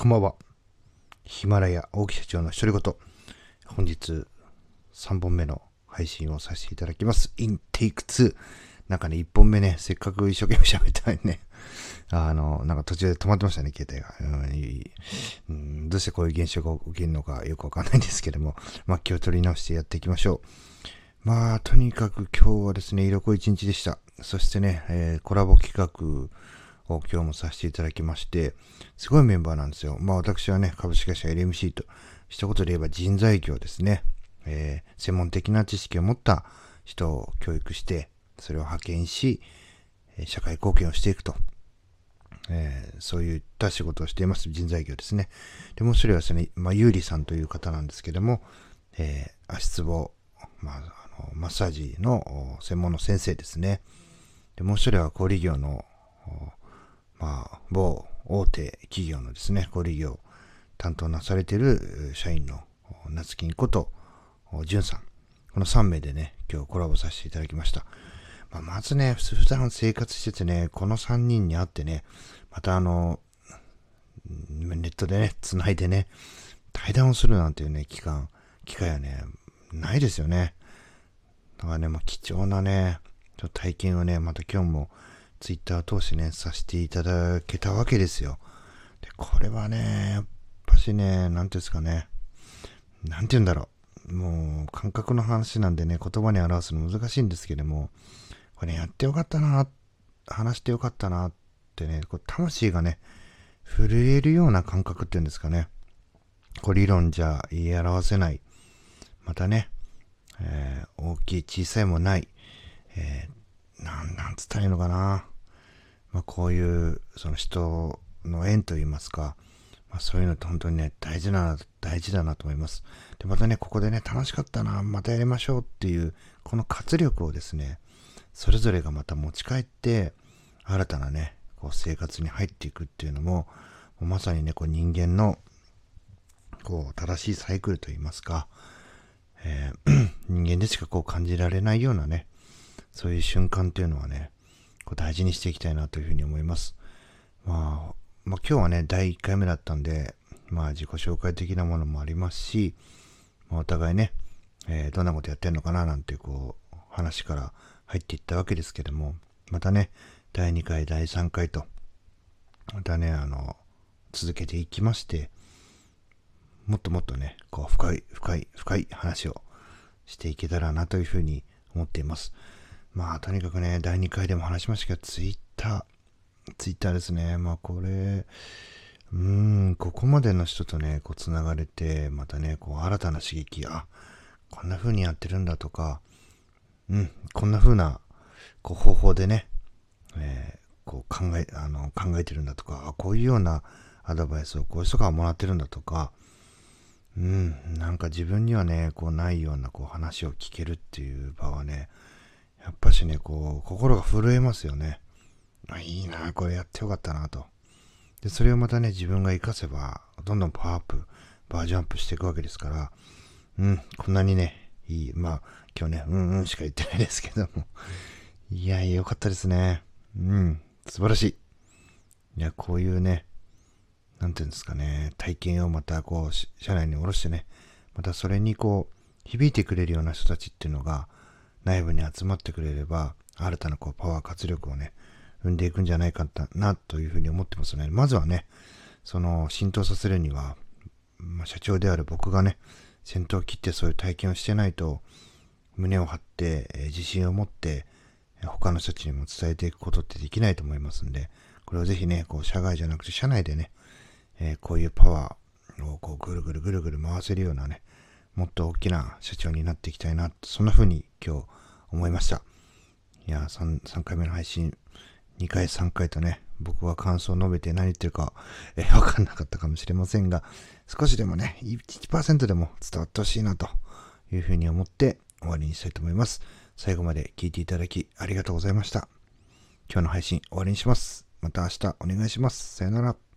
こんばんは。ヒマラヤ大木社長の独り言。本日3本目の配信をさせていただきます。インテイク2。なんかね、1本目ね、せっかく一生懸命喋ったのにね、あの、なんか途中で止まってましたね、携帯が。うん、どうしてこういう現象が起きるのかよくわかんないんですけども、まあ気を取り直してやっていきましょう。まあ、とにかく今日はですね、色濃い一日でした。そしてね、えー、コラボ企画、を今日もさせていただきまして、すごいメンバーなんですよ。まあ私はね、株式会社 LMC と、一言で言えば人材業ですね。えー、専門的な知識を持った人を教育して、それを派遣し、社会貢献をしていくと。えー、そういった仕事をしています人材業ですね。でもう一人はですね、まあ、ゆうりさんという方なんですけども、えー、足つぼ、まあ、あのマッサージの専門の先生ですね。でもう一人は小売業のまあ、某大手企業のですね、小売業担当なされている社員の夏金こと、じゅんさん。この3名でね、今日コラボさせていただきました。まあ、まずね、普段生活しててね、この3人に会ってね、またあの、ネットでね、繋いでね、対談をするなんていうね、期間、機会はね、ないですよね。だからね、まあ、貴重なね、ちょっと体験をね、また今日もツイッター通してね、させていただけたわけですよ。で、これはね、やっぱしね、なんていうんですかね、なんて言うんだろう。もう、感覚の話なんでね、言葉に表すの難しいんですけども、これ、ね、やってよかったな、話してよかったなってね、こう魂がね、震えるような感覚っていうんですかね。こう理論じゃ言い表せない。またね、えー、大きい小さいもない、えー、なん、なんつったらいいのかな。まあ、こういうその人の縁といいますか、まあ、そういうのって本当にね、大事な、大事だなと思います。で、またね、ここでね、楽しかったな、またやりましょうっていう、この活力をですね、それぞれがまた持ち帰って、新たなね、こう生活に入っていくっていうのも、もまさにね、こう人間の、こう、正しいサイクルといいますか、えー、人間でしかこう感じられないようなね、そういう瞬間っていうのはね、こう大事にしていきたいなというふうに思います。まあ、まあ、今日はね、第1回目だったんで、まあ自己紹介的なものもありますし、まあ、お互いね、えー、どんなことやってんのかななんてこう、話から入っていったわけですけども、またね、第2回、第3回と、またね、あの、続けていきまして、もっともっとね、こう、深い、深い、深い話をしていけたらなというふうに思っています。まあ、とにかくね、第2回でも話しましたけど、ツイッター、ツイッターですね。まあ、これ、うん、ここまでの人とね、こう、繋がれて、またね、こう、新たな刺激、あ、こんな風にやってるんだとか、うん、こんな風な、こう、方法でね、えー、こう、考え、あの、考えてるんだとか、あ、こういうようなアドバイスをこういう人からもらってるんだとか、うん、なんか自分にはね、こう、ないような、こう、話を聞けるっていう場はね、やっぱしね、こう、心が震えますよね。あ、いいな、これやってよかったなと。で、それをまたね、自分が活かせば、どんどんパワーアップ、バージョンアップしていくわけですから、うん、こんなにね、いい、まあ、今日ね、うんうんしか言ってないですけども、いや、よかったですね。うん、素晴らしい。いや、こういうね、なんていうんですかね、体験をまたこう、社内に下ろしてね、またそれにこう、響いてくれるような人たちっていうのが、内部に集まってくれれば、新たなこうパワー、活力をね、生んでいくんじゃないかなというふうに思ってますね。まずはね、その浸透させるには、まあ、社長である僕がね、先頭を切ってそういう体験をしてないと、胸を張って、えー、自信を持って、他の人たちにも伝えていくことってできないと思いますんで、これをぜひね、こう社外じゃなくて社内でね、えー、こういうパワーをこうぐるぐるぐるぐる回せるようなね、もっと大きな社長になっていきたいな、そんな風に今日思いました。いや3、3回目の配信、2回3回とね、僕は感想を述べて何言ってるか、えー、わかんなかったかもしれませんが、少しでもね、1%でも伝わってほしいなというふうに思って終わりにしたいと思います。最後まで聞いていただきありがとうございました。今日の配信終わりにします。また明日お願いします。さよなら。